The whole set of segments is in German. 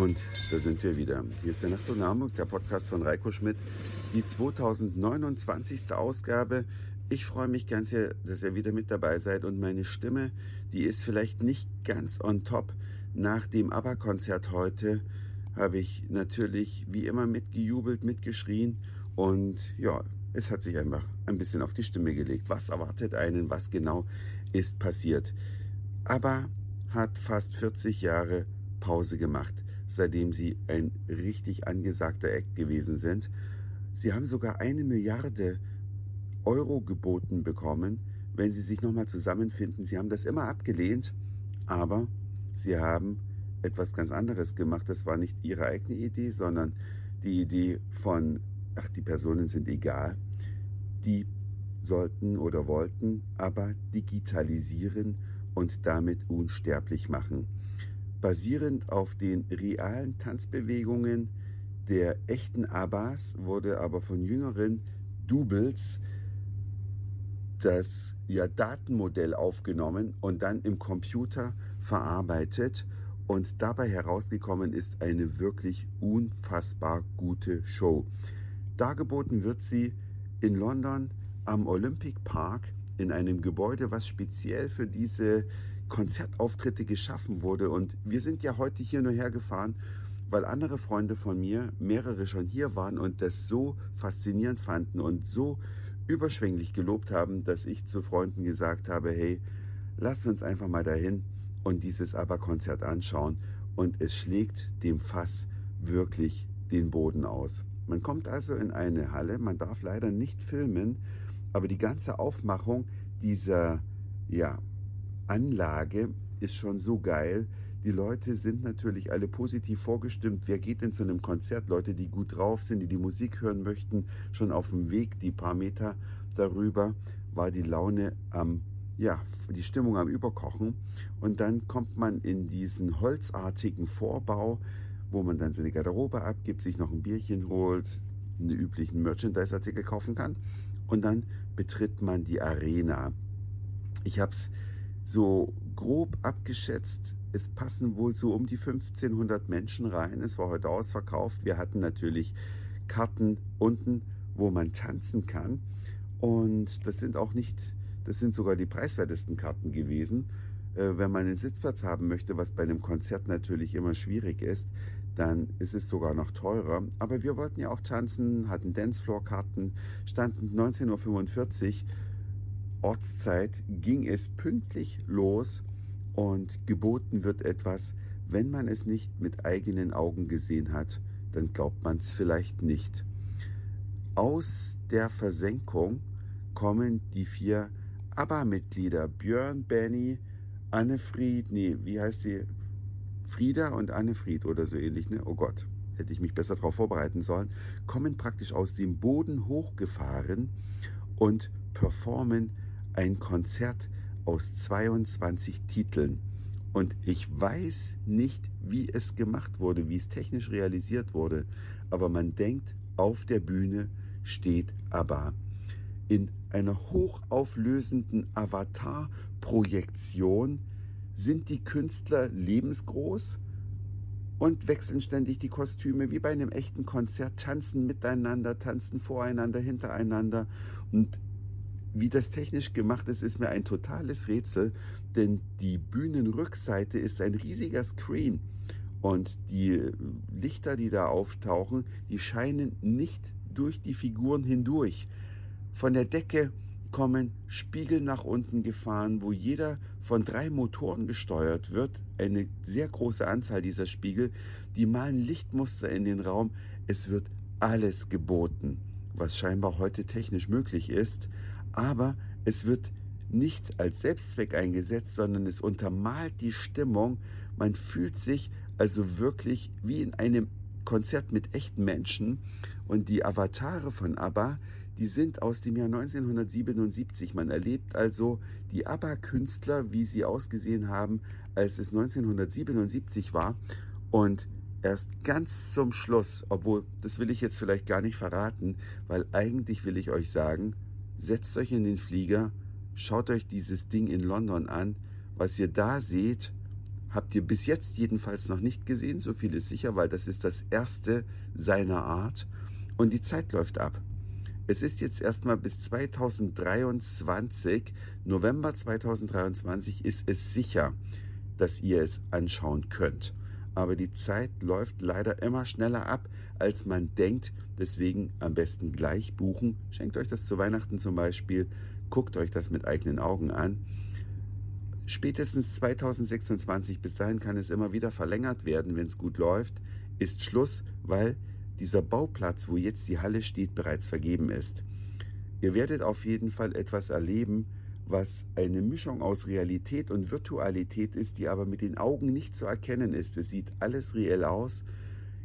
Und da sind wir wieder. Hier ist der Nacht zu Hamburg, der Podcast von Reiko Schmidt, die 2029. Ausgabe. Ich freue mich ganz sehr, dass ihr wieder mit dabei seid und meine Stimme, die ist vielleicht nicht ganz on top. Nach dem ABBA-Konzert heute habe ich natürlich wie immer mitgejubelt, mitgeschrien und ja, es hat sich einfach ein bisschen auf die Stimme gelegt. Was erwartet einen? Was genau ist passiert? ABBA hat fast 40 Jahre Pause gemacht seitdem sie ein richtig angesagter Act gewesen sind. Sie haben sogar eine Milliarde Euro geboten bekommen, wenn sie sich nochmal zusammenfinden. Sie haben das immer abgelehnt, aber sie haben etwas ganz anderes gemacht. Das war nicht ihre eigene Idee, sondern die Idee von, ach, die Personen sind egal. Die sollten oder wollten aber digitalisieren und damit unsterblich machen basierend auf den realen Tanzbewegungen der echten Abbas wurde aber von jüngeren Doubles das ja, Datenmodell aufgenommen und dann im Computer verarbeitet und dabei herausgekommen ist eine wirklich unfassbar gute Show. Dargeboten wird sie in London am Olympic Park in einem Gebäude, was speziell für diese Konzertauftritte geschaffen wurde. Und wir sind ja heute hier nur hergefahren, weil andere Freunde von mir, mehrere schon hier waren und das so faszinierend fanden und so überschwänglich gelobt haben, dass ich zu Freunden gesagt habe, hey, lasst uns einfach mal dahin und dieses ABBA-Konzert anschauen. Und es schlägt dem Fass wirklich den Boden aus. Man kommt also in eine Halle, man darf leider nicht filmen, aber die ganze Aufmachung dieser ja, Anlage ist schon so geil. Die Leute sind natürlich alle positiv vorgestimmt. Wer geht denn zu einem Konzert? Leute, die gut drauf sind, die die Musik hören möchten. Schon auf dem Weg, die paar Meter darüber, war die Laune am, ja, die Stimmung am Überkochen. Und dann kommt man in diesen holzartigen Vorbau, wo man dann seine Garderobe abgibt, sich noch ein Bierchen holt, eine üblichen Merchandise-Artikel kaufen kann. Und dann betritt man die Arena. Ich habe es so grob abgeschätzt, es passen wohl so um die 1500 Menschen rein. Es war heute ausverkauft. Wir hatten natürlich Karten unten, wo man tanzen kann. Und das sind auch nicht, das sind sogar die preiswertesten Karten gewesen. Äh, wenn man einen Sitzplatz haben möchte, was bei einem Konzert natürlich immer schwierig ist, dann ist es sogar noch teurer. Aber wir wollten ja auch tanzen, hatten Dancefloor-Karten, standen 19.45 Uhr Ortszeit ging es pünktlich los und geboten wird etwas, wenn man es nicht mit eigenen Augen gesehen hat, dann glaubt man es vielleicht nicht. Aus der Versenkung kommen die vier ABBA-Mitglieder Björn, Benny, Annefried, nee, wie heißt die? Frieda und Annefried oder so ähnlich, ne? Oh Gott, hätte ich mich besser darauf vorbereiten sollen, kommen praktisch aus dem Boden hochgefahren und performen ein Konzert aus 22 Titeln. Und ich weiß nicht, wie es gemacht wurde, wie es technisch realisiert wurde, aber man denkt, auf der Bühne steht ABBA. In einer hochauflösenden Avatar-Projektion sind die Künstler lebensgroß und wechseln ständig die Kostüme, wie bei einem echten Konzert, tanzen miteinander, tanzen voreinander, hintereinander und wie das technisch gemacht ist, ist mir ein totales Rätsel, denn die Bühnenrückseite ist ein riesiger Screen und die Lichter, die da auftauchen, die scheinen nicht durch die Figuren hindurch. Von der Decke kommen Spiegel nach unten gefahren, wo jeder von drei Motoren gesteuert wird. Eine sehr große Anzahl dieser Spiegel. Die malen Lichtmuster in den Raum. Es wird alles geboten, was scheinbar heute technisch möglich ist aber es wird nicht als Selbstzweck eingesetzt, sondern es untermalt die Stimmung. Man fühlt sich also wirklich wie in einem Konzert mit echten Menschen und die Avatare von ABBA, die sind aus dem Jahr 1977. Man erlebt also die ABBA-Künstler, wie sie ausgesehen haben, als es 1977 war und erst ganz zum Schluss, obwohl das will ich jetzt vielleicht gar nicht verraten, weil eigentlich will ich euch sagen, setzt euch in den Flieger, schaut euch dieses Ding in London an. Was ihr da seht, habt ihr bis jetzt jedenfalls noch nicht gesehen, so viel ist sicher, weil das ist das erste seiner Art und die Zeit läuft ab. Es ist jetzt erstmal bis 2023, November 2023 ist es sicher, dass ihr es anschauen könnt. Aber die Zeit läuft leider immer schneller ab, als man denkt. Deswegen am besten gleich buchen. Schenkt euch das zu Weihnachten zum Beispiel. Guckt euch das mit eigenen Augen an. Spätestens 2026, bis dahin kann es immer wieder verlängert werden, wenn es gut läuft, ist Schluss, weil dieser Bauplatz, wo jetzt die Halle steht, bereits vergeben ist. Ihr werdet auf jeden Fall etwas erleben, was eine Mischung aus Realität und Virtualität ist, die aber mit den Augen nicht zu erkennen ist. Es sieht alles reell aus.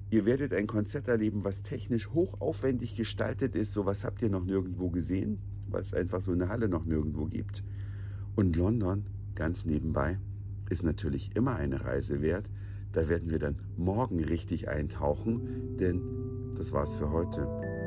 Ihr werdet ein Konzert erleben, was technisch hochaufwendig gestaltet ist. Sowas habt ihr noch nirgendwo gesehen, weil es einfach so eine Halle noch nirgendwo gibt. Und London, ganz nebenbei, ist natürlich immer eine Reise wert. Da werden wir dann morgen richtig eintauchen, denn das war's für heute.